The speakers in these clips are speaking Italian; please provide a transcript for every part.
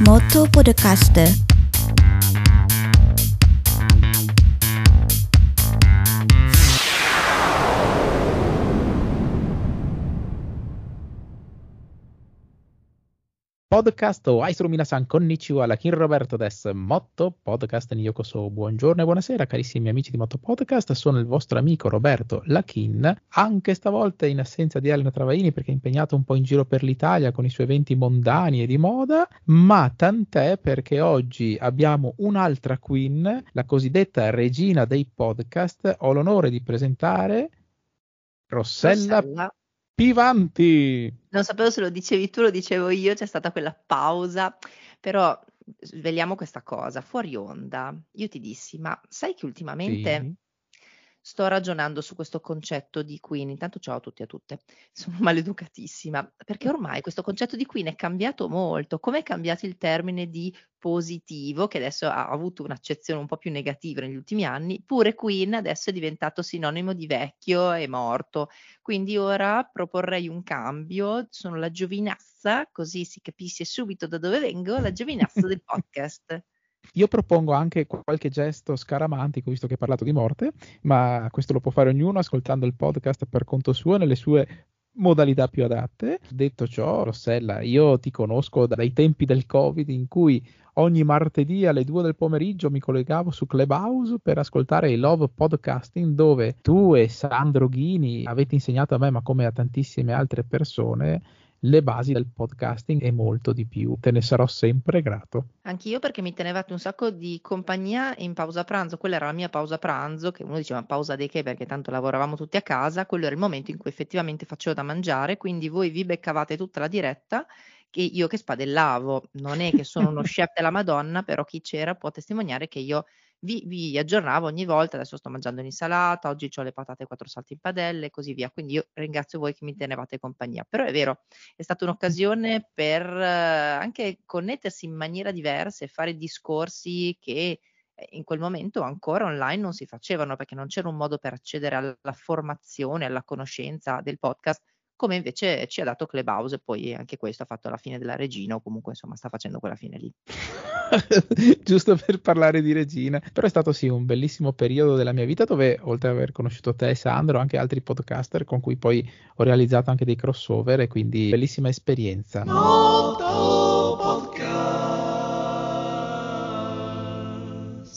Moto Podcast. Podcast o Aisuru Minasan Konnichiwa, la Kin Roberto des Motto Podcast Niyokoso. Buongiorno e buonasera carissimi amici di Motto Podcast, sono il vostro amico Roberto Lachin, anche stavolta in assenza di Elena Travaini perché è impegnato un po' in giro per l'Italia con i suoi eventi mondani e di moda, ma tant'è perché oggi abbiamo un'altra Queen, la cosiddetta regina dei podcast, ho l'onore di presentare Rossella, Rossella. Pivanti. Non sapevo se lo dicevi tu, lo dicevo io, c'è stata quella pausa, però svegliamo questa cosa, fuori onda. Io ti dissi, ma sai che ultimamente Sì. Sto ragionando su questo concetto di Queen, intanto ciao a tutti e a tutte, sono maleducatissima, perché ormai questo concetto di Queen è cambiato molto, come è cambiato il termine di positivo, che adesso ha avuto un'accezione un po' più negativa negli ultimi anni, pure Queen adesso è diventato sinonimo di vecchio e morto. Quindi ora proporrei un cambio, sono la giovinazza, così si capisce subito da dove vengo, la giovinazza del podcast. Io propongo anche qualche gesto scaramantico, visto che hai parlato di morte, ma questo lo può fare ognuno ascoltando il podcast per conto suo nelle sue modalità più adatte. Detto ciò, Rossella, io ti conosco dai tempi del Covid in cui ogni martedì alle 2 del pomeriggio mi collegavo su Clubhouse per ascoltare il Love Podcasting dove tu e Sandro Ghini avete insegnato a me, ma come a tantissime altre persone, le basi del podcasting e molto di più. Te ne sarò sempre grato. Anch'io perché mi tenevate un sacco di compagnia in pausa pranzo, quella era la mia pausa pranzo, che uno diceva pausa di che perché tanto lavoravamo tutti a casa, quello era il momento in cui effettivamente facevo da mangiare, quindi voi vi beccavate tutta la diretta che io che spadellavo, non è che sono uno chef della Madonna, però chi c'era può testimoniare che io vi, vi aggiornavo ogni volta, adesso sto mangiando un'insalata, oggi ho le patate quattro salti in padelle e così via, quindi io ringrazio voi che mi tenevate compagnia, però è vero, è stata un'occasione per eh, anche connettersi in maniera diversa e fare discorsi che eh, in quel momento ancora online non si facevano perché non c'era un modo per accedere alla formazione, alla conoscenza del podcast, come invece ci ha dato Clubhouse e poi anche questo ha fatto la fine della regina o comunque insomma sta facendo quella fine lì. Giusto per parlare di Regina, però è stato sì un bellissimo periodo della mia vita dove oltre ad aver conosciuto te e Sandro, anche altri podcaster con cui poi ho realizzato anche dei crossover e quindi bellissima esperienza.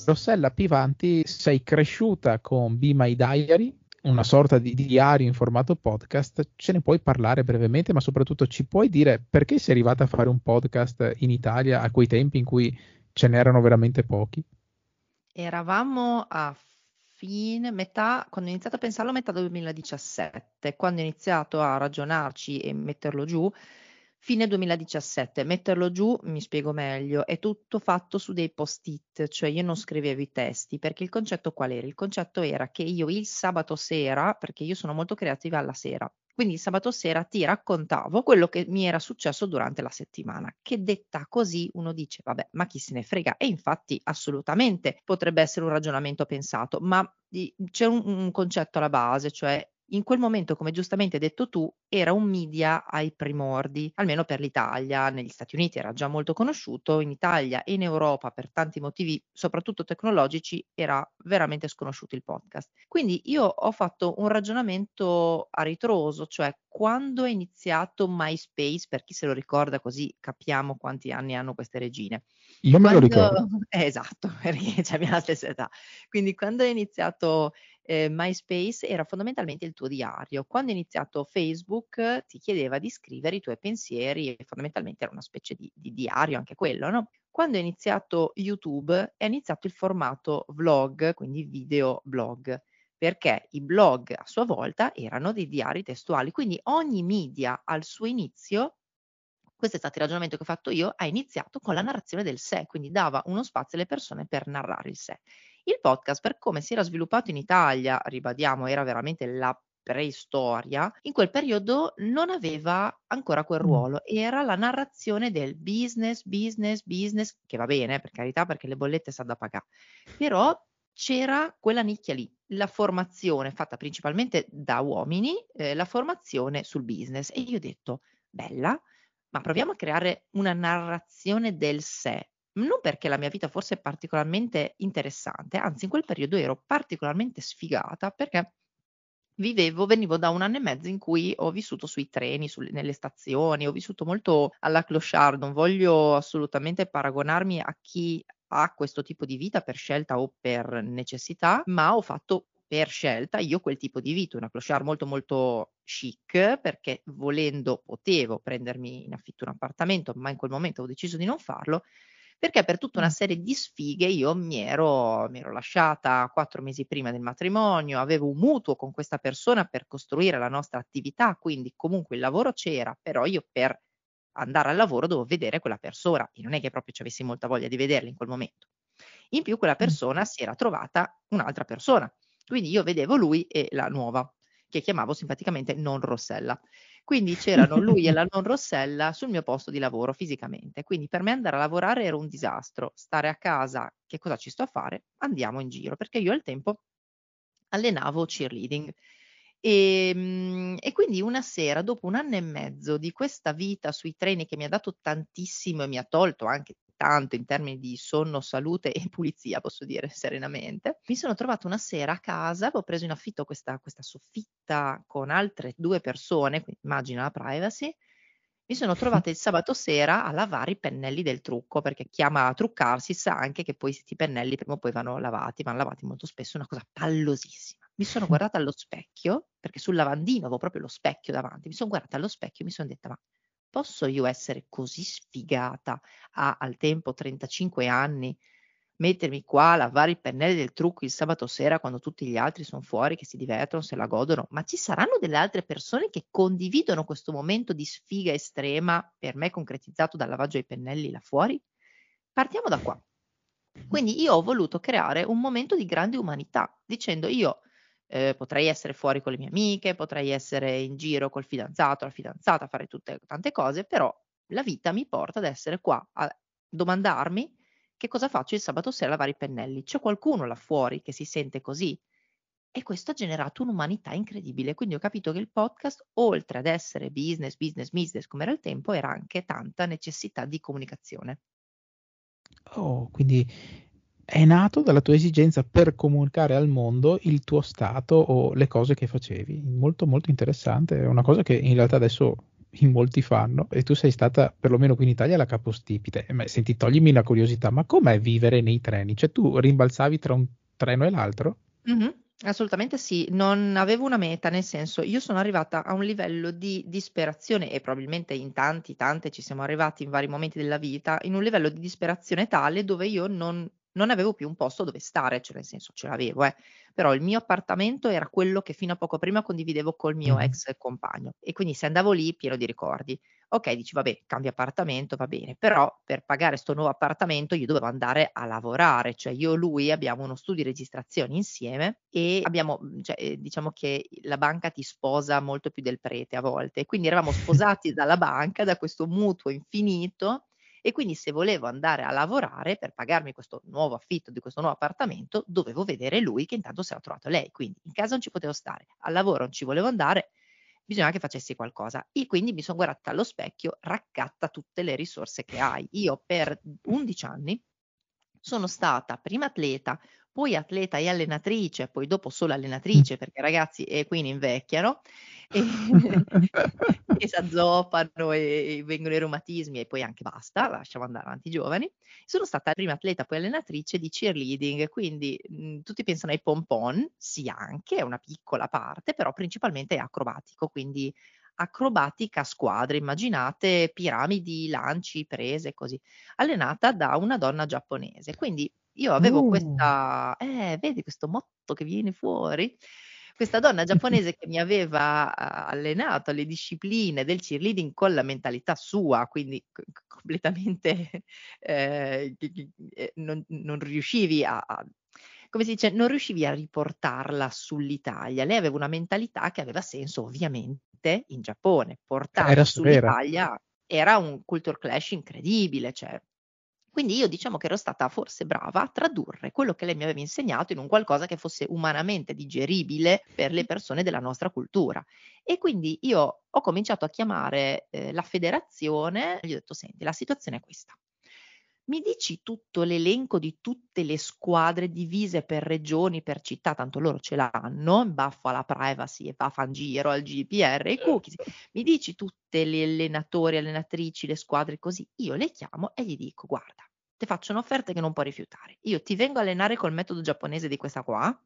Rossella Pivanti, sei cresciuta con Be My Diary, una sorta di diario in formato podcast, ce ne puoi parlare brevemente, ma soprattutto ci puoi dire perché sei arrivata a fare un podcast in Italia a quei tempi in cui ce n'erano veramente pochi? Eravamo a fine, metà, quando ho iniziato a pensarlo, metà 2017, quando ho iniziato a ragionarci e metterlo giù, fine 2017. Metterlo giù, mi spiego meglio, è tutto fatto su dei post-it, cioè io non scrivevo i testi, perché il concetto qual era? Il concetto era che io il sabato sera, perché io sono molto creativa alla sera, quindi il sabato sera ti raccontavo quello che mi era successo durante la settimana, che detta così uno dice, vabbè, ma chi se ne frega? E infatti assolutamente potrebbe essere un ragionamento pensato, ma c'è un, un concetto alla base, cioè in quel momento, come giustamente hai detto tu, era un media ai primordi, almeno per l'Italia. Negli Stati Uniti era già molto conosciuto, in Italia e in Europa per tanti motivi, soprattutto tecnologici, era veramente sconosciuto il podcast. Quindi io ho fatto un ragionamento a ritroso, cioè quando è iniziato MySpace, per chi se lo ricorda così capiamo quanti anni hanno queste regine. Io me lo Quando, ricordo. eh, esatto, perché abbiamo la stessa età. Quindi quando è iniziato eh, MySpace era fondamentalmente il tuo diario. Quando è iniziato Facebook ti chiedeva di scrivere i tuoi pensieri e fondamentalmente era una specie di, di diario anche quello, no? Quando è iniziato YouTube è iniziato il formato vlog, quindi video blog, perché i blog a sua volta erano dei diari testuali, quindi ogni media al suo inizio questo è stato il ragionamento che ho fatto io, ha iniziato con la narrazione del sé, quindi dava uno spazio alle persone per narrare il sé. Il podcast, per come si era sviluppato in Italia, ribadiamo, era veramente la preistoria, in quel periodo non aveva ancora quel ruolo, era la narrazione del business, business, business, che va bene, per carità, perché le bollette sa da pagare, però c'era quella nicchia lì, la formazione fatta principalmente da uomini, eh, la formazione sul business. E io ho detto, bella, ma proviamo a creare una narrazione del sé. Non perché la mia vita fosse particolarmente interessante, anzi in quel periodo ero particolarmente sfigata perché vivevo, venivo da un anno e mezzo in cui ho vissuto sui treni, sulle, nelle stazioni, ho vissuto molto alla clochard, non voglio assolutamente paragonarmi a chi ha questo tipo di vita per scelta o per necessità, ma ho fatto per scelta io quel tipo di vita, una clochard molto molto chic, perché volendo potevo prendermi in affitto un appartamento, ma in quel momento ho deciso di non farlo, perché per tutta una serie di sfighe io mi ero, mi ero lasciata quattro mesi prima del matrimonio, avevo un mutuo con questa persona per costruire la nostra attività, quindi comunque il lavoro c'era, però io per andare al lavoro dovevo vedere quella persona e non è che proprio ci avessi molta voglia di vederla in quel momento. In più quella persona si era trovata un'altra persona quindi io vedevo lui e la nuova, che chiamavo simpaticamente non Rossella. Quindi c'erano lui e la non Rossella sul mio posto di lavoro fisicamente. Quindi per me andare a lavorare era un disastro. Stare a casa, che cosa ci sto a fare? Andiamo in giro, perché io al tempo allenavo cheerleading. E, ehm, e, quindi una sera, dopo un anno e mezzo di questa vita sui treni che mi ha dato tantissimo e mi ha tolto anche tanto in termini di sonno, salute e pulizia, posso dire serenamente. Mi sono trovata una sera a casa, avevo preso in affitto questa, questa soffitta con altre due persone, quindi immagina la privacy. Mi sono trovata il sabato sera a lavare i pennelli del trucco, perché chiama a truccarsi, sa anche che poi questi pennelli prima o poi vanno lavati, vanno lavati molto spesso, è una cosa pallosissima. Mi sono guardata allo specchio, perché sul lavandino avevo proprio lo specchio davanti, mi sono guardata allo specchio e mi sono detta, ma posso io essere così sfigata a, al tempo 35 anni, mettermi qua a lavare i pennelli del trucco il sabato sera quando tutti gli altri sono fuori, che si divertono, se la godono, ma ci saranno delle altre persone che condividono questo momento di sfiga estrema, per me concretizzato dal lavaggio ai pennelli là fuori? Partiamo da qua. Quindi io ho voluto creare un momento di grande umanità, dicendo io eh, potrei essere fuori con le mie amiche, potrei essere in giro col fidanzato, la fidanzata, fare tutte tante cose, però la vita mi porta ad essere qua a domandarmi che cosa faccio il sabato sera a lavare i pennelli. C'è qualcuno là fuori che si sente così? E questo ha generato un'umanità incredibile. Quindi ho capito che il podcast, oltre ad essere business, business, business, come era il tempo, era anche tanta necessità di comunicazione. Oh, quindi è nato dalla tua esigenza per comunicare al mondo il tuo stato o le cose che facevi. Molto molto interessante, è una cosa che in realtà adesso in molti fanno e tu sei stata perlomeno qui in Italia la capostipite. Ma senti, toglimi una curiosità, ma com'è vivere nei treni? Cioè tu rimbalzavi tra un treno e l'altro? Mm-hmm. Assolutamente sì, non avevo una meta, nel senso io sono arrivata a un livello di disperazione e probabilmente in tanti, tante ci siamo arrivati in vari momenti della vita, in un livello di disperazione tale dove io non non avevo più un posto dove stare, cioè nel senso ce l'avevo, eh, però il mio appartamento era quello che fino a poco prima condividevo col mio ex compagno. E quindi se andavo lì pieno di ricordi. Ok, dici vabbè, cambio appartamento, va bene, però per pagare sto nuovo appartamento io dovevo andare a lavorare, cioè io e lui abbiamo uno studio di registrazione insieme e abbiamo, mhmm, cioè, eh, diciamo che la banca ti sposa molto più del prete a volte, quindi eravamo sposati dalla banca, da questo mutuo infinito e quindi se volevo andare a lavorare per pagarmi questo nuovo affitto di questo nuovo appartamento, dovevo vedere lui che intanto si era trovato lei, quindi in casa non ci potevo stare, al lavoro non ci volevo andare, bisognava che facessi qualcosa. E quindi mi sono guardata allo specchio, raccatta tutte le risorse che hai. Io per 11 anni sono stata prima atleta, poi atleta e allenatrice, poi dopo solo allenatrice perché ragazzi e qui invecchiano e, e s'azzoppano e, e vengono i reumatismi e poi anche basta, lasciamo andare avanti i giovani. Sono stata prima atleta poi allenatrice di cheerleading, quindi mh, mhmm, tutti pensano ai pompon, sì anche, è una piccola parte, però principalmente è acrobatico, quindi acrobatica a squadre, immaginate piramidi, lanci, prese, così, allenata da una donna giapponese. Quindi io avevo uh. questa, eh, vedi questo motto che viene fuori? Questa donna giapponese che mi aveva allenato alle discipline del cheerleading con la mentalità sua, quindi c- completamente eh, non, non, riuscivi a, a come si dice, non riuscivi a riportarla sull'Italia. Lei aveva una mentalità che aveva senso ovviamente in Giappone. Portarla sull'Italia era un culture clash incredibile, cioè Quindi io diciamo che ero stata forse brava a tradurre quello che lei mi aveva insegnato in un qualcosa che fosse umanamente digeribile per le persone della nostra cultura. E quindi io ho cominciato a chiamare eh, la federazione e gli ho detto, senti, la situazione è questa. Mi dici tutto l'elenco di tutte le squadre divise per regioni, per città, tanto loro ce l'hanno, in baffo alla privacy e va fan giro al GDPR e cookies. Mi dici tutte le allenatori, allenatrici, le squadre così. Io le chiamo e gli dico, guarda, ti faccio un'offerta che non puoi rifiutare. Io ti vengo a allenare col metodo giapponese di questa qua,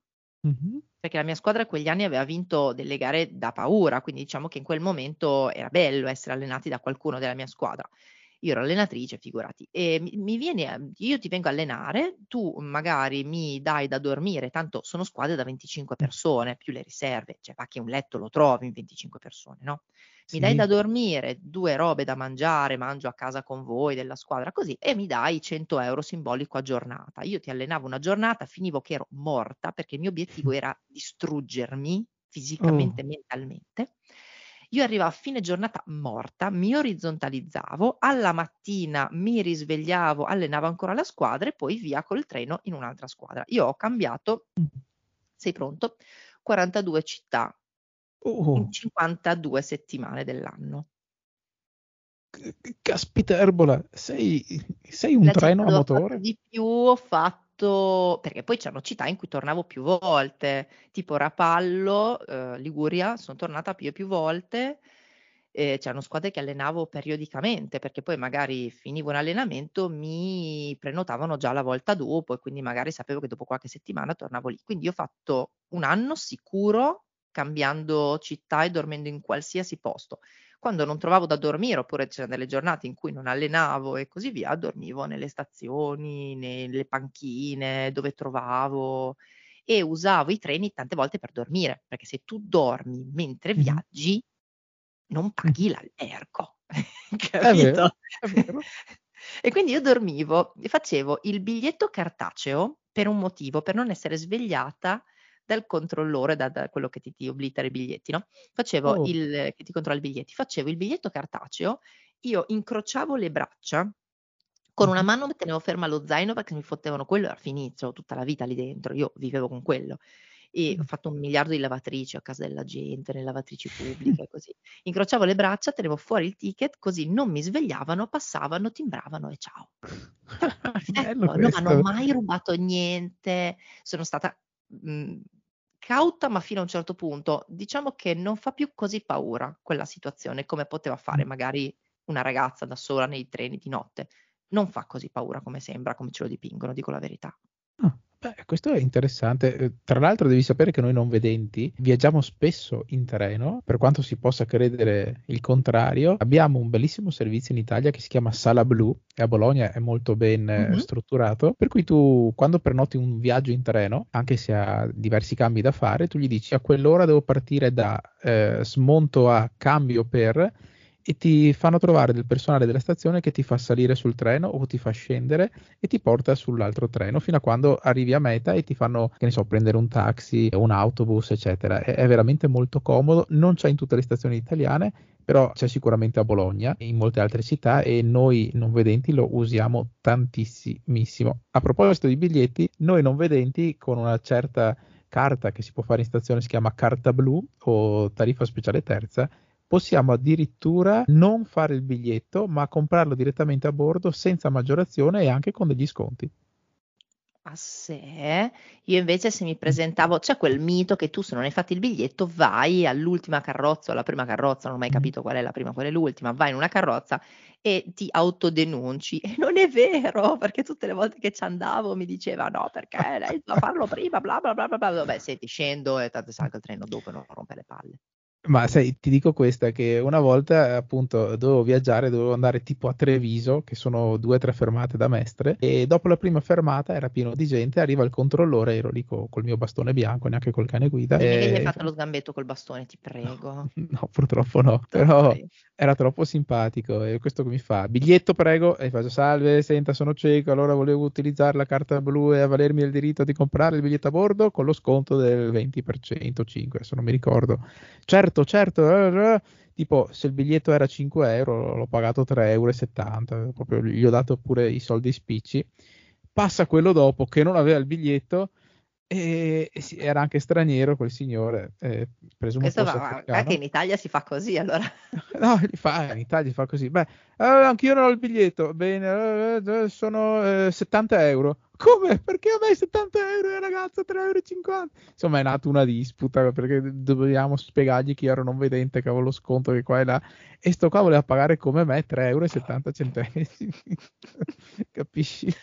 mm-hmm. perché la mia squadra in quegli anni aveva vinto delle gare da paura, quindi diciamo che in quel momento era bello essere allenati da qualcuno della mia squadra io ero allenatrice, figurati, e mi, mi viene, io ti vengo a allenare, tu magari mi dai da dormire, tanto sono squadre da 25 persone, più le riserve, cioè va che un letto lo trovi in 25 persone, no? Mi dai da dormire, due robe da mangiare, mangio a casa con voi della squadra, così, e mi dai 100 euro simbolico a giornata. Io ti allenavo una giornata, finivo che ero morta perché il mio obiettivo era distruggermi fisicamente e oh. mentalmente io arrivavo a fine giornata morta, mi orizzontalizzavo, alla mattina mi risvegliavo, allenavo ancora la squadra e poi via col treno in un'altra squadra. Io ho cambiato, sei pronto? 42 città oh. in 52 settimane dell'anno. Caspita Erbola, sei, sei un La treno a motore? Di più ho fatto fatto, perché poi c'erano città in cui tornavo più volte, tipo Rapallo, eh, Liguria, sono tornata più e più volte. Eh, c'erano squadre che allenavo periodicamente perché poi magari finivo un allenamento, mi prenotavano già la volta dopo e quindi magari sapevo che dopo qualche settimana tornavo lì. Quindi ho fatto un anno sicuro cambiando città e dormendo in qualsiasi posto quando non trovavo da dormire, oppure c'erano delle giornate in cui non allenavo e così via, dormivo nelle stazioni, nelle panchine, dove trovavo e usavo i treni tante volte per dormire, perché se tu dormi mentre viaggi, non paghi l'albergo. Capito? È vero, è vero. e quindi io dormivo e facevo il biglietto cartaceo per un motivo, per non essere svegliata dal controllore, da, da quello che ti, ti, oblitera i biglietti, no? Facevo oh. il, che ti controlla i biglietti, facevo il biglietto cartaceo, io incrociavo le braccia, con una mano tenevo ferma lo zaino perché mi fottevano quello, era finito tutta la vita lì dentro, io vivevo con quello e ho fatto un miliardo di lavatrici a casa della gente, nelle lavatrici pubbliche, così. Incrociavo le braccia, tenevo fuori il ticket, così non mi svegliavano, passavano, timbravano e ciao. Perfetto, non hanno mai rubato niente, sono stata mh, cauta, ma fino a un certo punto. Diciamo che non fa più così paura quella situazione come poteva fare magari una ragazza da sola nei treni di notte. Non fa così paura come sembra, come ce lo dipingono, dico la verità. Ah, Beh, questo è interessante. Eh, tra l'altro devi sapere che noi non vedenti viaggiamo spesso in treno, per quanto si possa credere il contrario. Abbiamo un bellissimo servizio in Italia che si chiama Sala Blu e a Bologna è molto ben mm-hmm. strutturato, per cui tu quando prenoti un viaggio in treno, anche se ha diversi cambi da fare, tu gli dici a quell'ora devo partire da eh, smonto a cambio per e ti fanno trovare del personale della stazione che ti fa salire sul treno o ti fa scendere e ti porta sull'altro treno fino a quando arrivi a meta e ti fanno, che ne so, prendere un taxi, un autobus, eccetera. È, è veramente molto comodo, non c'è in tutte le stazioni italiane, però c'è sicuramente a Bologna e in molte altre città e noi non vedenti lo usiamo tantissimo. A proposito di biglietti, noi non vedenti con una certa carta che si può fare in stazione si chiama carta blu o tariffa speciale terza possiamo addirittura non fare il biglietto, ma comprarlo direttamente a bordo senza maggiorazione e anche con degli sconti. A sé, io invece se mi presentavo, c'è quel mito che tu se non hai fatto il biglietto vai all'ultima carrozza alla prima carrozza, non ho mai mm. capito qual è la prima, qual è l'ultima, vai in una carrozza e ti autodenunci. E non è vero, perché tutte le volte che ci andavo mi diceva no, perché lei doveva farlo prima, bla bla bla bla bla. Vabbè, senti, scendo e tanto salgo il treno dopo non rompe le palle. Ma sai, ti dico questa, che una volta appunto dovevo viaggiare, dovevo andare tipo a Treviso, che sono due o tre fermate da Mestre, e dopo la prima fermata era pieno di gente, arriva il controllore, ero lì co- col mio bastone bianco, neanche col cane guida. E gli hai fatto lo sgambetto col bastone, ti prego. No, no purtroppo no, però okay. era troppo simpatico e questo che mi fa, biglietto prego, e faccio salve, senta sono cieco, allora volevo utilizzare la carta blu e avvalermi il diritto di comprare il biglietto a bordo con lo sconto del 20%, 5, adesso non mi ricordo. Certo certo, certo, tipo se il biglietto era 5 euro l'ho pagato 3,70 euro, proprio gli ho dato pure i soldi spicci, passa quello dopo che non aveva il biglietto e, e sì, era anche straniero quel signore, eh, presumo Questo va, ma africano. che in Italia si fa così allora. No, li fa, in Italia fa così. Beh, eh, anch'io non ho il biglietto. Bene, eh, sono eh, 70 euro. Come? Perché a me 70 euro e ragazzo 3,50 euro? Insomma, è nata una disputa perché dobbiamo spiegargli che io ero non vedente, che avevo lo sconto che qua e là. E sto qua voleva pagare come me 3,70 euro. Capisci?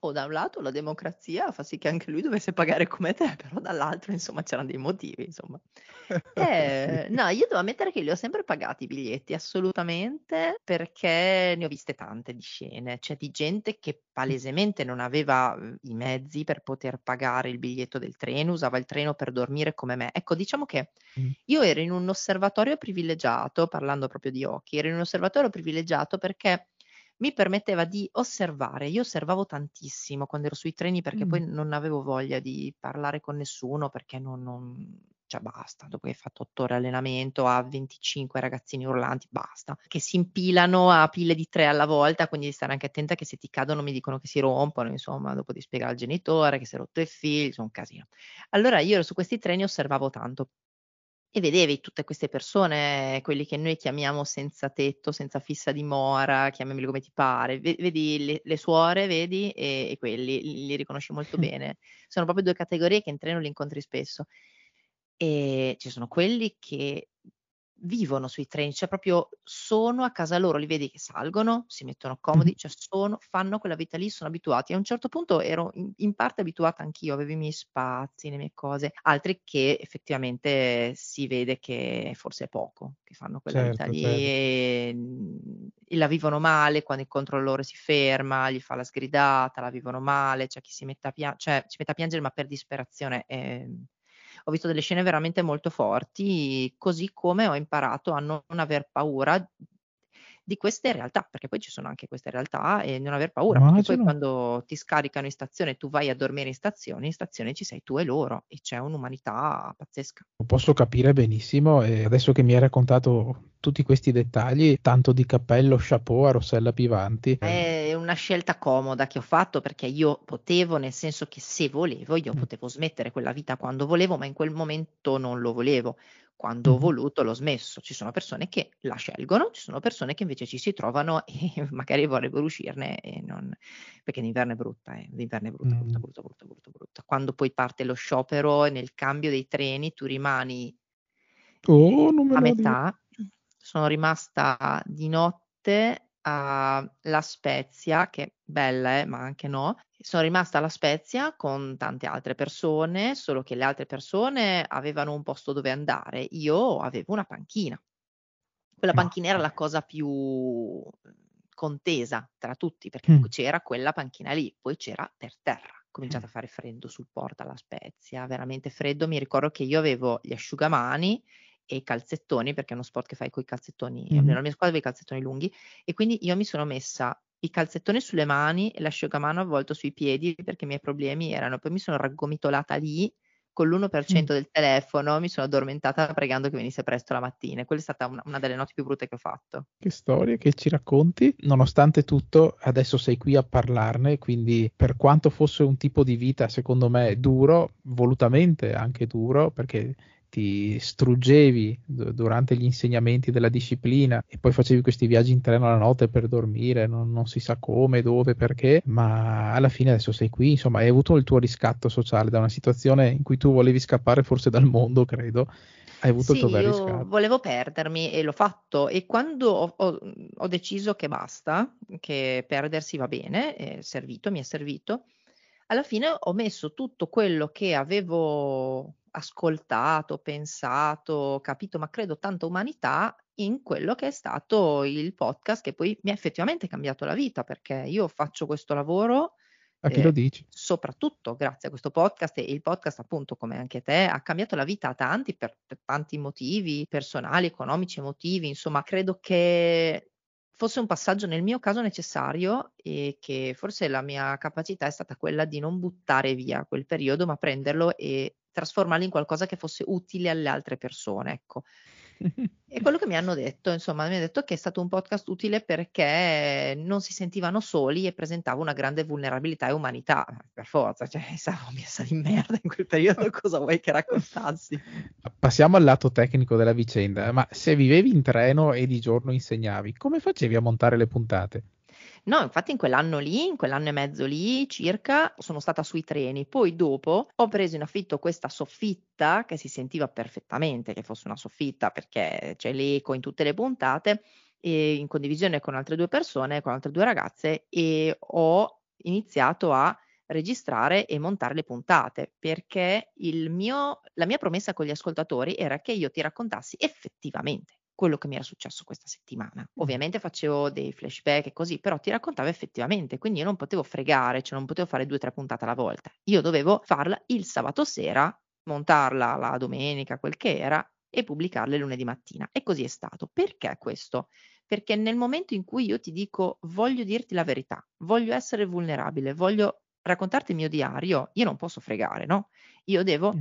O da un lato la democrazia fa sì che anche lui dovesse pagare come te, però dall'altro, insomma, c'erano dei motivi, insomma. Eh, no, io devo ammettere che li ho sempre pagati i biglietti, assolutamente, perché ne ho viste tante di scene. C'è di gente che palesemente non aveva mm, i mezzi per poter pagare il biglietto del treno, usava il treno per dormire come me. Ecco, diciamo che Mm. io ero in un osservatorio privilegiato, parlando proprio di occhi, ero in un osservatorio privilegiato perché mi permetteva di osservare. Io osservavo tantissimo quando ero sui treni perché Mm. poi non avevo voglia di parlare con nessuno perché non, non- cioè basta, dopo che hai fatto otto ore allenamento a 25 ragazzini urlanti, basta, che si impilano a pile di tre alla volta, quindi devi stare anche attenta che se ti cadono mi dicono che si rompono, insomma, dopo di spiegare al genitore che si è rotto il figlio, insomma, un casino. Allora io ero su questi treni osservavo tanto. E vedevi tutte queste persone, quelli che noi chiamiamo senza tetto, senza fissa dimora, chiamameli come ti pare, ve- vedi le, le suore, vedi, e, e quelli, li, li riconosci molto bene. Sono proprio due categorie che in treno li incontri spesso. E ci sono quelli che vivono sui treni, cioè proprio sono a casa loro, li vedi che salgono, si mettono comodi, cioè sono, fanno quella vita lì, sono abituati. A un certo punto ero in, in parte abituata anch'io, avevo i miei spazi, le mie cose, altri che effettivamente si vede che forse è poco, che fanno quella vita Certo, lì certo. e, e la vivono male quando il controllore si ferma, gli fa la sgridata, la vivono male, c'è chi si mette a, pia- cioè, si mette a piangere ma per disperazione. ehm, ho visto delle scene veramente molto forti, così come ho imparato a non aver paura di queste realtà, perché poi ci sono anche queste realtà e non aver paura, perché poi Immagino. quando ti scaricano in stazione tu vai a dormire in stazione, in stazione ci sei tu e loro e c'è un'umanità pazzesca. Lo posso capire benissimo e adesso che mi hai raccontato tutti questi dettagli, tanto di cappello, chapeau a Rossella Pivanti. È una scelta comoda che ho fatto perché io potevo, nel senso che se volevo, io Mm. potevo smettere quella vita quando volevo, ma in quel momento non lo volevo. Quando ho voluto l'ho smesso. Ci sono persone che la scelgono, ci sono persone che invece ci si trovano e magari vorrebbero uscirne e non... perché l'inverno è brutta, eh. L'inverno è brutta, brutta, Mm. brutta, brutta, brutta, brutta. Quando poi parte lo sciopero e nel cambio dei treni tu rimani Oh, me a metà. Sono rimasta di notte a La Spezia, che è bella, eh, ma anche no. Sono rimasta a La Spezia con tante altre persone, solo che le altre persone avevano un posto dove andare. Io avevo una panchina. Quella panchina era la cosa più contesa tra tutti, perché Mm. c'era quella panchina lì, poi c'era per terra. Cominciato a fare freddo sul porto alla Spezia, veramente freddo. Mi ricordo che io avevo gli asciugamani e i calzettoni, perché è uno sport che fai con i calzettoni, Mhm. almeno la mia squadra aveva i calzettoni lunghi, e quindi io mi sono messa i calzettoni sulle mani e l'asciugamano avvolto sui piedi perché i miei problemi erano, poi mi sono raggomitolata lì con l'1% Mm. del telefono, mi sono addormentata pregando che venisse presto la mattina. E quella è stata una, una delle notti più brutte che ho fatto. Che storie che ci racconti. Nonostante tutto, adesso sei qui a parlarne, quindi per quanto fosse un tipo di vita, secondo me, duro, volutamente anche duro, perché ti struggevi d- durante gli insegnamenti della disciplina e poi facevi questi viaggi in treno la notte per dormire, non, non si sa come, dove, perché, ma alla fine adesso sei qui, insomma, hai avuto il tuo riscatto sociale da una situazione in cui tu volevi scappare forse dal mondo, credo. Hai avuto il Sì, tuo bel riscatto. volevo perdermi e l'ho fatto e quando ho, ho- ho deciso che basta, che perdersi va bene, è servito, mi è servito, alla fine ho messo tutto quello che avevo ascoltato, pensato, capito, ma credo tanta umanità in quello che è stato il podcast che poi mi ha effettivamente cambiato la vita perché io faccio questo lavoro A chi lo eh, dici? soprattutto grazie a questo podcast e il podcast appunto come anche te ha cambiato la vita a tanti per, per tanti motivi personali, economici, emotivi, insomma credo che fosse un passaggio nel mio caso necessario e che forse la mia capacità è stata quella di non buttare via quel periodo ma prenderlo e trasformarlo in qualcosa che fosse utile alle altre persone, ecco. E quello che mi hanno detto, insomma, mi hanno detto che è stato un podcast utile perché non si sentivano soli e presentava una grande vulnerabilità e umanità. Per forza, cioè, stavo messa di merda in quel periodo, cosa vuoi che raccontassi? Passiamo al lato tecnico della vicenda, ma se vivevi in treno e di giorno insegnavi, come facevi a montare le puntate? No, infatti in quell'anno lì, in quell'anno e mezzo lì circa, sono stata sui treni. Poi dopo ho preso in affitto questa soffitta che si sentiva perfettamente che fosse una soffitta perché c'è l'eco in tutte le puntate in condivisione con altre due persone, con altre due ragazze e ho iniziato a registrare e montare le puntate perché mio, la mia promessa con gli ascoltatori era che io ti raccontassi effettivamente quello che mi era successo questa settimana. Ovviamente facevo dei flashback e così, però ti raccontavo effettivamente, quindi io non potevo fregare, cioè non potevo fare due o tre puntate alla volta. Io dovevo farla il sabato sera, montarla la domenica, quel che era, e pubblicarla il lunedì mattina. E così è stato. Perché questo? Perché nel momento in cui io ti dico voglio dirti la verità, voglio essere vulnerabile, voglio raccontarti il mio diario, io non posso fregare, no? Io devo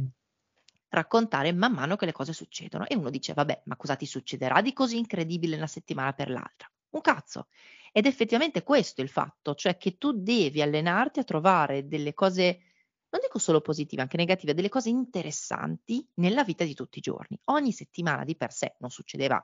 raccontare man mano che le cose succedono. E uno dice, vabbè, ma cosa ti succederà di così incredibile una settimana per l'altra? Un cazzo. Ed effettivamente questo è il fatto, cioè che tu devi allenarti a trovare delle cose, non dico solo positive, anche negative, delle cose interessanti nella vita di tutti i giorni. Ogni settimana di per sé non succedeva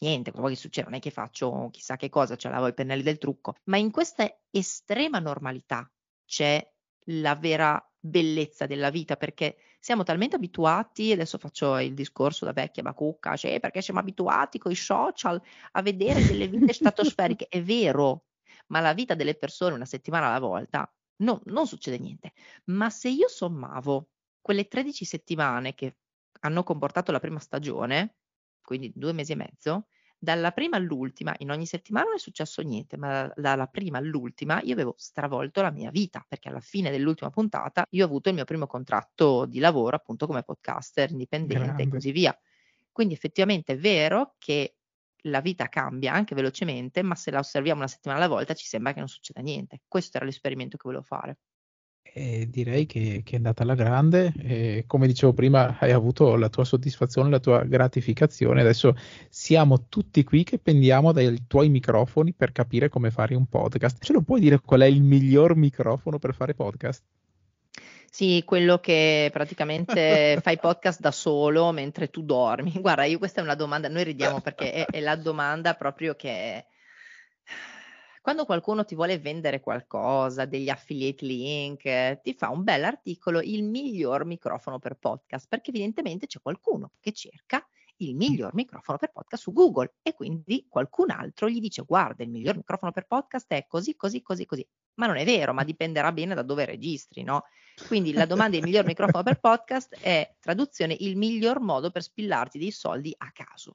niente, quello che succede non è che faccio chissà che cosa, cioè lavo i pennelli del trucco, ma in questa estrema normalità c'è la vera bellezza della vita perché siamo talmente abituati, adesso faccio il discorso da vecchia bacucca, cioè perché siamo abituati con i social a vedere delle vite stratosferiche, è vero, ma la vita delle persone una settimana alla volta no, non succede niente. Ma se io sommavo quelle 13 settimane che hanno comportato la prima stagione, quindi due mesi e mezzo, dalla prima all'ultima, in ogni settimana non è successo niente, ma dalla prima all'ultima io avevo stravolto la mia vita, perché alla fine dell'ultima puntata io ho avuto il mio primo contratto di lavoro appunto come podcaster indipendente Grande. e così via. Quindi effettivamente è vero che la vita cambia anche velocemente, ma se la osserviamo una settimana alla volta ci sembra che non succeda niente. Questo era l'esperimento che volevo fare. Direi che, che, è andata alla grande. E come dicevo prima, hai avuto la tua soddisfazione, la tua gratificazione. Adesso siamo tutti qui che pendiamo dai tuoi microfoni per capire come fare un podcast. Ce lo puoi dire qual è il miglior microfono per fare podcast? Sì, quello che praticamente fai podcast da solo mentre tu dormi. Guarda, io questa è una domanda, noi ridiamo perché è, è la domanda proprio che quando qualcuno ti vuole vendere qualcosa, degli affiliate link, ti fa un bel articolo, il miglior microfono per podcast, perché evidentemente c'è qualcuno che cerca il miglior microfono per podcast su Google e quindi qualcun altro gli dice guarda il miglior microfono per podcast è così, così, così, così. Ma non è vero, ma dipenderà bene da dove registri, no? Quindi la domanda del miglior microfono per podcast è traduzione il miglior modo per spillarti dei soldi a caso.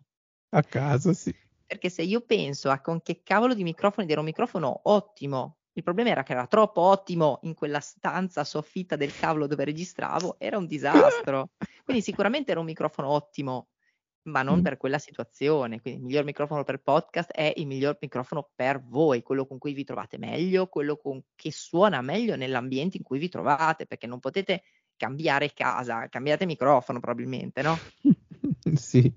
A caso, sì perché se io penso a con che cavolo di microfono ed era un microfono ottimo, il problema era che era troppo ottimo in quella stanza soffitta del cavolo dove registravo, era un disastro. Quindi sicuramente era un microfono ottimo, ma non per quella situazione. Quindi il miglior microfono per podcast è il miglior microfono per voi, quello con cui vi trovate meglio, quello con, che suona meglio nell'ambiente in cui vi trovate, perché non potete cambiare casa, cambiate microfono probabilmente, no? sì,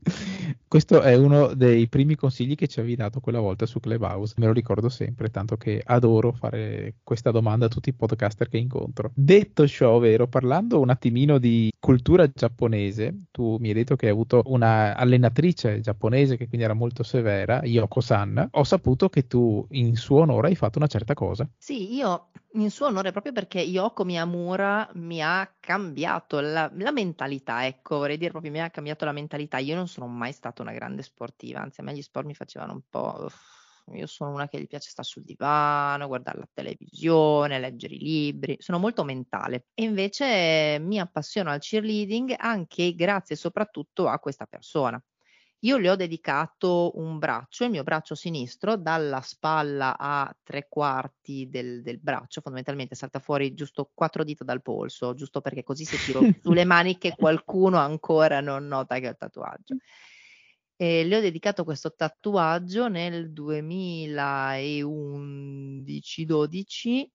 questo è uno dei primi consigli che ci avevi dato quella volta su Clubhouse, me lo ricordo sempre, tanto che adoro fare questa domanda a tutti i podcaster che incontro. Detto ciò, vero, parlando un attimino di cultura giapponese, tu mi hai detto che hai avuto una allenatrice giapponese che quindi era molto severa, Yoko-san, ho saputo che tu in suo onore hai fatto una certa cosa. Sì, io in suo onore proprio perché Yoko Miyamura mi ha cambiato la, la mentalità, ecco, vorrei dire proprio mi ha cambiato la mentalità. Io non sono mai stata una grande sportiva, anzi a me gli sport mi facevano un po'... Io sono una che gli piace stare sul divano, guardare la televisione, leggere i libri, sono molto mentale e invece mi appassiono al cheerleading anche grazie soprattutto a questa persona. Io le ho dedicato un braccio, il mio braccio sinistro, dalla spalla a tre quarti del, del braccio, fondamentalmente salta fuori giusto quattro dita dal polso, giusto perché così se tiro sulle maniche qualcuno ancora non nota che ho il tatuaggio. E le ho dedicato questo tatuaggio nel 2011-12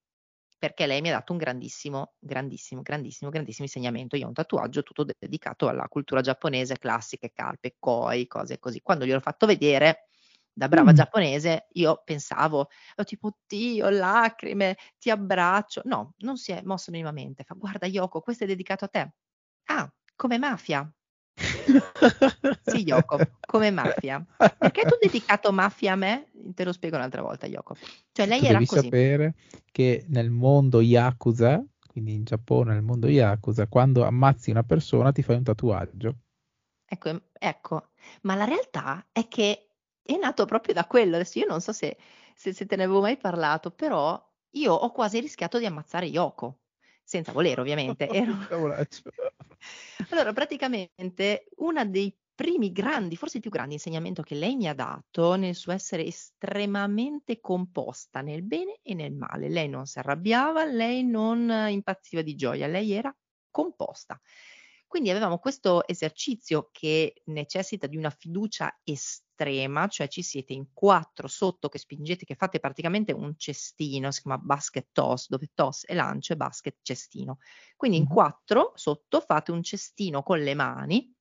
perché lei mi ha dato un grandissimo, grandissimo, grandissimo, grandissimo insegnamento. Io ho un tatuaggio tutto dedicato alla cultura giapponese, classiche, calpe, koi, cose così. Quando gliel'ho fatto vedere, da brava mm. giapponese, io pensavo, oh, tipo, oddio, lacrime, ti abbraccio. No, non si è mosso minimamente. Fa, guarda Yoko, questo è dedicato a te. Ah, come mafia. Sì, Yoko, come mafia. Perché tu hai dedicato mafia a me? Te lo spiego un'altra volta, Yoko. Cioè, lei tu era devi così. sapere che nel mondo Yakuza, quindi in Giappone, nel mondo Yakuza, quando ammazzi una persona ti fai un tatuaggio. Ecco, ecco, ma la realtà è che è nato proprio da quello. Adesso io non so se, se, se te ne avevo mai parlato, però io ho quasi rischiato di ammazzare Yoko senza volere ovviamente. Ero... allora, praticamente una dei primi grandi, forse il più grande insegnamento che lei mi ha dato nel suo essere estremamente composta nel bene e nel male. Lei non si arrabbiava, lei non impazziva di gioia, lei era composta. Quindi avevamo questo esercizio che necessita di una fiducia estrema, cioè ci siete in quattro sotto che spingete, che fate praticamente un cestino, si chiama basket toss, dove toss è lancio e basket cestino. Quindi in quattro sotto fate un cestino con le mani,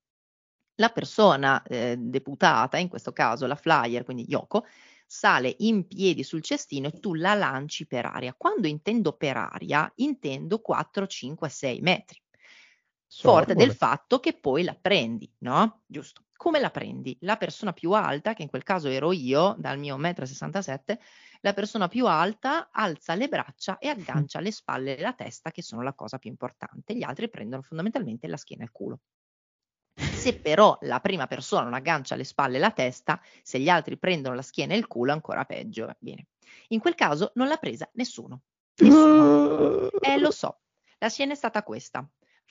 la persona eh, deputata, in questo caso la flyer, quindi Yoko, sale in piedi sul cestino e tu la lanci per aria. Quando intendo per aria, intendo 4, 5, 6 metri forte del fatto che poi la prendi, no? Giusto. Come la prendi? La persona più alta, che in quel caso ero io, dal mio 1,67 m, la persona più alta alza le braccia e aggancia le spalle e la testa, che sono la cosa più importante. Gli altri prendono fondamentalmente la schiena e il culo. Se però la prima persona non aggancia le spalle e la testa, se gli altri prendono la schiena e il culo, ancora peggio. Bene. In quel caso non l'ha presa nessuno. Nessuno. Eh, lo so. La scena è stata questa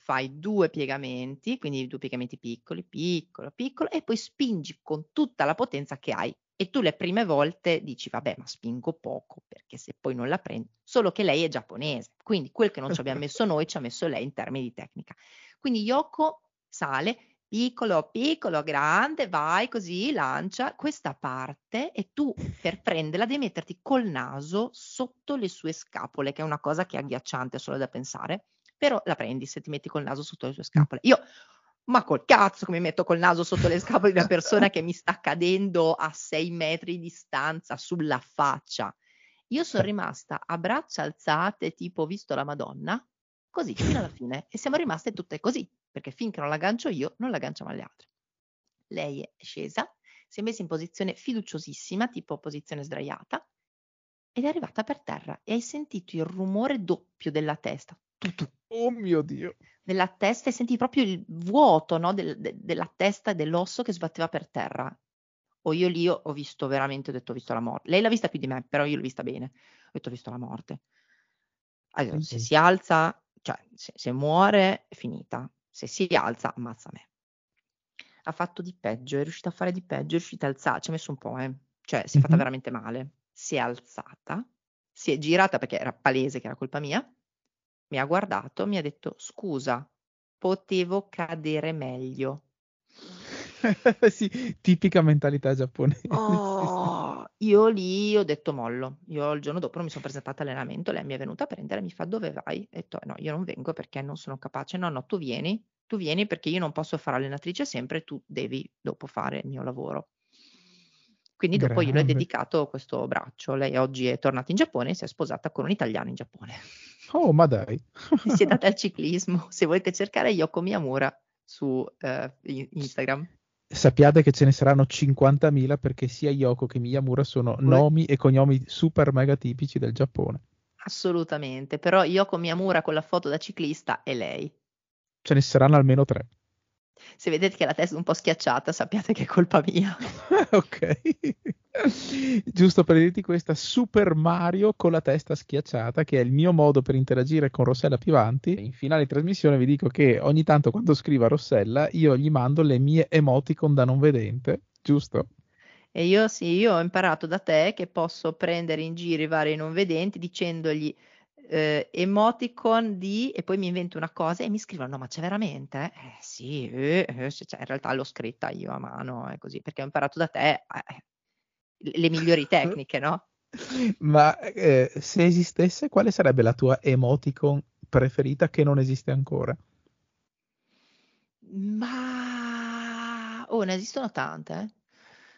fai due piegamenti, quindi due piegamenti piccoli, piccolo, piccolo, e poi spingi con tutta la potenza che hai. E tu le prime volte dici, vabbè, ma spingo poco, perché se poi non la prendi, solo che lei è giapponese, quindi quel che non ci abbiamo messo noi ci ha messo lei in termini di tecnica. Quindi Yoko sale, piccolo, piccolo, grande, vai così, lancia questa parte e tu per prenderla devi metterti col naso sotto le sue scapole, che è una cosa che è agghiacciante solo da pensare però la prendi se ti metti col naso sotto le tue scapole. Io, ma col cazzo come metto col naso sotto le scapole di una persona che mi sta cadendo a sei metri di distanza sulla faccia. Io sono rimasta a braccia alzate, tipo visto la Madonna, così fino alla fine. E siamo rimaste tutte così, perché finché non la aggancio io, non la agganciamo le altre. Lei è scesa, si è messa in posizione fiduciosissima, tipo posizione sdraiata, ed è arrivata per terra e hai sentito il rumore doppio della testa. Tu, tu, Oh mio Dio. Della testa e senti proprio il vuoto no? Del, de, della testa e dell'osso che sbatteva per terra. O io lì ho visto veramente, ho detto, ho visto la morte. Lei l'ha vista più di me, però io l'ho vista bene. Ho detto, ho visto la morte. Allora, se si alza, cioè, se, se muore, è finita. Se si alza, ammazza me. Ha fatto di peggio, è riuscita a fare di peggio, è riuscita a alzare, ci ha messo un po', eh. Cioè, si è fatta mm-hmm. veramente male. Si è alzata, si è girata perché era palese che era colpa mia, mi ha guardato, mi ha detto: "Scusa, potevo cadere meglio". Sì, tipica mentalità giapponese. Oh, io lì ho detto mollo. Io il giorno dopo non mi son presentata all'allenamento, lei mi è venuta a prendere, mi fa: "Dove vai?" Ho detto: "No, io non vengo perché non sono capace". "No, no, tu vieni, tu vieni perché io non posso fare allenatrice sempre, tu devi dopo fare il mio lavoro". Quindi dopo glielo ho dedicato questo braccio. Lei oggi è tornata in Giappone e si è sposata con un italiano in Giappone. Oh, ma dai. e si è data al ciclismo. Se volete cercare Yoko Miyamura su uh, Instagram. Sappiate che ce ne saranno 50.000 perché sia Yoko che Miyamura sono nomi e cognomi super mega tipici del Giappone. Assolutamente, però Yoko Miyamura con la foto da ciclista è lei. Ce ne saranno almeno tre. Se vedete che la testa è un po' schiacciata, sappiate che è colpa mia. ok. Giusto per dirti questa, Super Mario con la testa schiacciata, che è il mio modo per interagire con Rossella Pivanti. In finale di trasmissione vi dico che ogni tanto quando scrivo a Rossella io gli mando le mie emoticon da non vedente, giusto? E io sì, io ho imparato da te che posso prendere in giro i vari non vedenti dicendogli eh, emoticon di e poi mi invento una cosa e mi scrivono no ma c'è veramente? Eh sì, eh, eh, cioè, in realtà l'ho scritta io a mano, è così, perché ho imparato da te eh, le migliori tecniche, no? Ma eh, se esistesse, quale sarebbe la tua emoticon preferita che non esiste ancora? Ma oh, ne esistono tante, eh.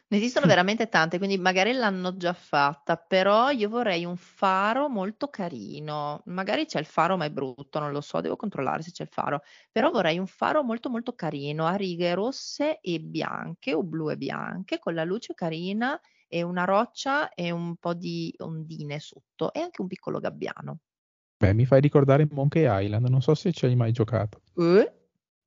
Ne esistono veramente tante, quindi magari l'hanno già fatta, però io vorrei un faro molto carino. Magari c'è il faro, ma è brutto, non lo so, devo controllare se c'è il faro. Però vorrei un faro molto molto carino, a righe rosse e bianche o blu e bianche, con la luce carina e una roccia e un po' di ondine sotto e anche un piccolo gabbiano. Beh, mi fai ricordare Monkey Island, non so se ci hai mai giocato. Eh?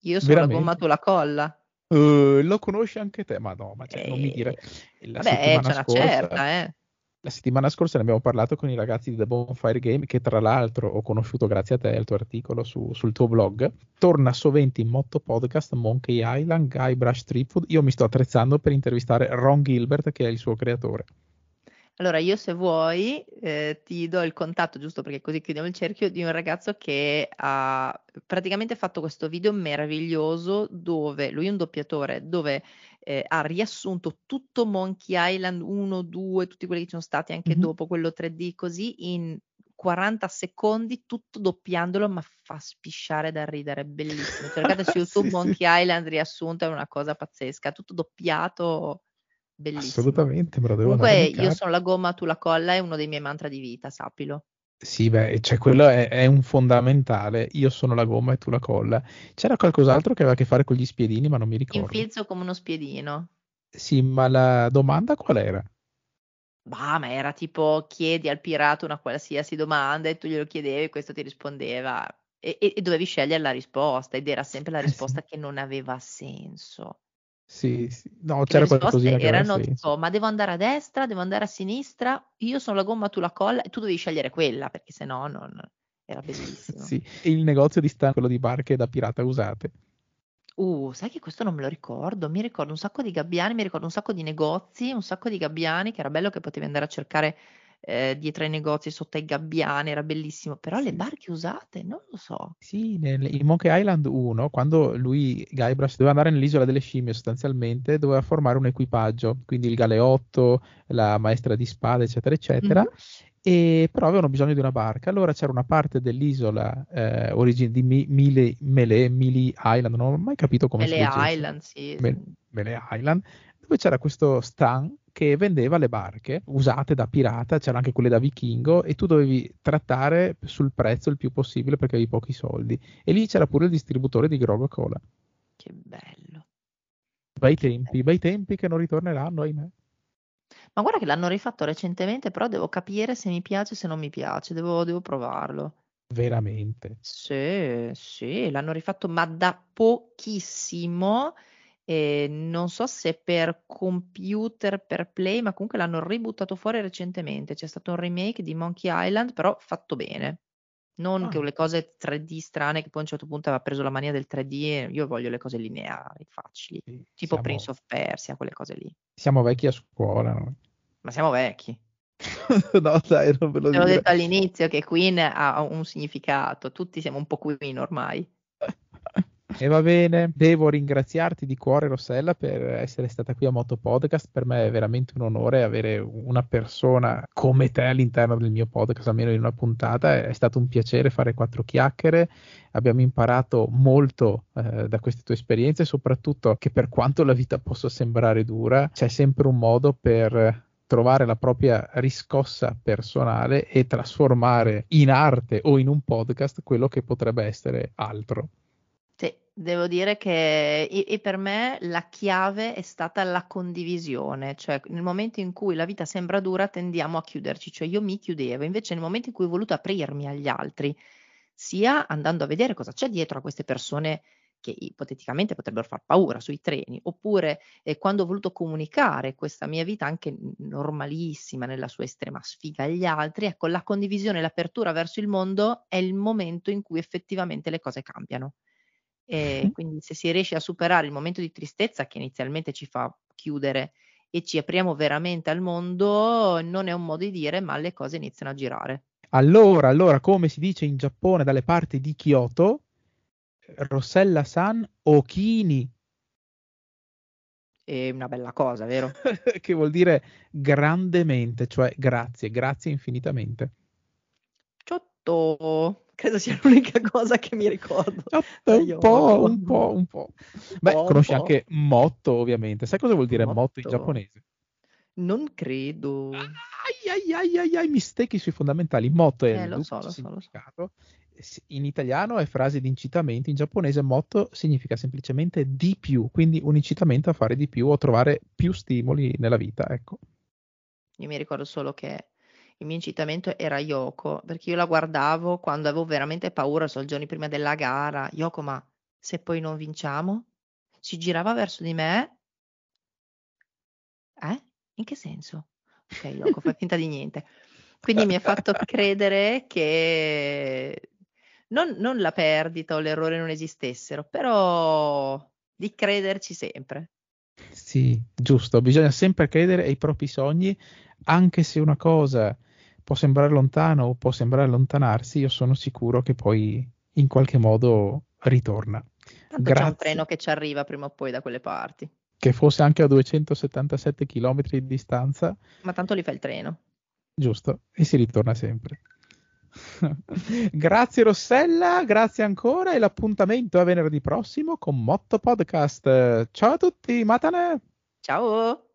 Io sono Veramente? la gomma, tu la colla. Uh, lo conosci anche te? Ma no, ma cioè, non mi dire. La Beh, c'è una scorsa, certa, eh. La settimana scorsa ne abbiamo parlato con i ragazzi di The Bonfire Game, che tra l'altro ho conosciuto grazie a te, al tuo articolo su, sul tuo blog. Torna sovente in Motto Podcast Monkey Island, Guybrush Tripwood. Io mi sto attrezzando per intervistare Ron Gilbert, che è il suo creatore. Allora, io se vuoi eh, ti do il contatto, giusto perché così chiudiamo il cerchio, di un ragazzo che ha praticamente fatto questo video meraviglioso dove lui è un doppiatore, dove eh, ha riassunto tutto Monkey Island 1, 2, tutti quelli che ci sono stati anche mm-hmm. dopo, quello 3D, così in 40 secondi, tutto doppiandolo, ma fa spisciare da ridere, bellissimo. Cercate su YouTube sì, Monkey sì. Island riassunto, è una cosa pazzesca, tutto doppiato Bellissimo. Assolutamente, me lo devo Comunque io sono la gomma, tu la colla, è uno dei miei mantra di vita, sappilo. Sì, beh, cioè quello è, è, un fondamentale. Io sono la gomma e tu la colla. C'era qualcos'altro che aveva a che fare con gli spiedini, ma non mi ricordo. Infilzo come uno spiedino. Sì, ma la domanda qual era? Bah, ma era tipo chiedi al pirata una qualsiasi domanda e tu glielo chiedevi e questo ti rispondeva. E, e, e dovevi scegliere la risposta ed era sempre la risposta eh sì. che non aveva senso. Sì, sì. no, c'era qualcosina che erano tipo, ma devo andare a destra, devo andare a sinistra, io sono la gomma, tu la colla, e tu dovevi scegliere quella, perché se no non... era bellissimo. sì, e il negozio di stand, quello di barche da pirata usate. Uh, sai che questo non me lo ricordo, mi ricordo un sacco di gabbiani, mi ricordo un sacco di negozi, un sacco di gabbiani, che era bello che potevi andare a cercare eh, dietro ai negozi, sotto ai gabbiani, era bellissimo, però le barche usate, non lo so. Sì, nel, in Monkey Island 1, quando lui, Guybrush, doveva andare nell'isola delle scimmie sostanzialmente, doveva formare un equipaggio, quindi il galeotto, la maestra di spada, eccetera, eccetera, mm-hmm. E, però avevano bisogno di una barca. Allora c'era una parte dell'isola eh, origine di Mi, Mile, Mele, Mili Island, non ho mai capito come Mele si dice. Island, sì. Mele, Mele Island, dove c'era questo stan che vendeva le barche usate da pirata, c'erano anche quelle da vichingo e tu dovevi trattare sul prezzo il più possibile perché avevi pochi soldi. E lì c'era pure il distributore di Grogo Cola. Che bello. Bei tempi, bei tempi che non ritorneranno, ahimè. Ma guarda che l'hanno rifatto recentemente, però devo capire se mi piace o se non mi piace, devo, devo provarlo. Veramente? Sì, sì, l'hanno rifatto ma da pochissimo e non so se per computer, per Play, ma comunque l'hanno ributtato fuori recentemente. C'è stato un remake di Monkey Island, però fatto bene. Non ah. che le cose 3D strane che poi a un certo punto aveva preso la mania del 3D, io voglio le cose lineari, facili, sì, tipo siamo... Prince of Persia, quelle cose lì. Siamo vecchi a scuola noi. Ma siamo vecchi. no, dai, non ve lo. Te l'ho detto all'inizio che Queen ha un significato, tutti siamo un po' Queen ormai. E va bene, devo ringraziarti di cuore Rossella per essere stata qui a Moto Podcast, per me è veramente un onore avere una persona come te all'interno del mio podcast, almeno in una puntata, è stato un piacere fare quattro chiacchiere, abbiamo imparato molto eh, da queste tue esperienze, soprattutto che per quanto la vita possa sembrare dura, c'è sempre un modo per trovare la propria riscossa personale e trasformare in arte o in un podcast quello che potrebbe essere altro. Devo dire che e, e per me la chiave è stata la condivisione, cioè nel momento in cui la vita sembra dura tendiamo a chiuderci, cioè io mi chiudevo, invece nel momento in cui ho voluto aprirmi agli altri, sia andando a vedere cosa c'è dietro a queste persone che ipoteticamente potrebbero far paura sui treni, oppure eh, quando ho voluto comunicare questa mia vita anche normalissima nella sua estrema sfiga agli altri, ecco, la condivisione l'apertura verso il mondo è il momento in cui effettivamente le cose cambiano. E quindi se si riesce a superare il momento di tristezza che inizialmente ci fa chiudere e ci apriamo veramente al mondo, non è un modo di dire, ma le cose iniziano a girare. Allora, allora, come si dice in Giappone dalle parti di Kyoto, Rossella San Okini. è una bella cosa, vero? che vuol dire grandemente, cioè grazie, grazie infinitamente. Ciotto, credo sia l'unica cosa che mi ricordo. un, po', un po', un po'. Beh, po', conosci po'. anche motto, ovviamente. Sai cosa vuol dire motto, motto in giapponese? Non credo. Ai, ai, ai, ai, mistake sui fondamentali. Motto è eh, lo so, lo so, lo so. In italiano è frase di incitamento, in giapponese motto significa semplicemente di più, quindi un incitamento a fare di più o trovare più stimoli nella vita, ecco. Io mi ricordo solo che il mio incitamento era Yoko, perché io la guardavo quando avevo veramente paura, so, i giorni prima della gara. Yoko, ma se poi non vinciamo? Si girava verso di me. Eh? In che senso? Ok, Yoko, fai finta di niente. Quindi mi ha fatto credere che non, non la perdita o l'errore non esistessero, però di crederci sempre. Sì, giusto, bisogna sempre credere ai propri sogni, anche se una cosa può sembrare lontana o può sembrare allontanarsi, io sono sicuro che poi in qualche modo ritorna. Tanto Grazie. c'è un treno che ci arriva prima o poi da quelle parti. Che fosse anche a 277 km di distanza. Ma tanto li fa il treno. Giusto, e si ritorna sempre. grazie Rossella, grazie ancora e l'appuntamento è venerdì prossimo con Motto Podcast. Ciao a tutti, Matane! Ciao!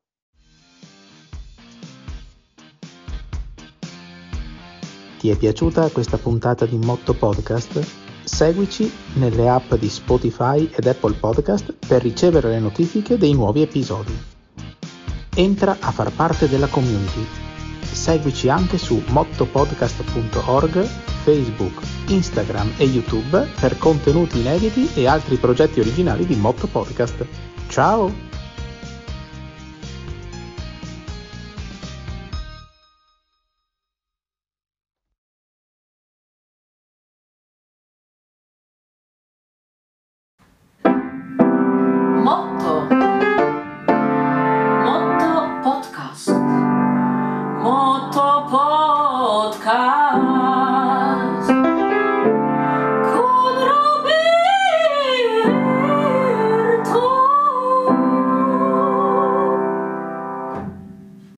Ti è piaciuta questa puntata di Motto Podcast? Seguici nelle app di Spotify ed Apple Podcast per ricevere le notifiche dei nuovi episodi. Entra a far parte della community. Seguici anche su mottopodcast.org, Facebook, Instagram e YouTube per contenuti inediti e altri progetti originali di Motto Podcast. Ciao!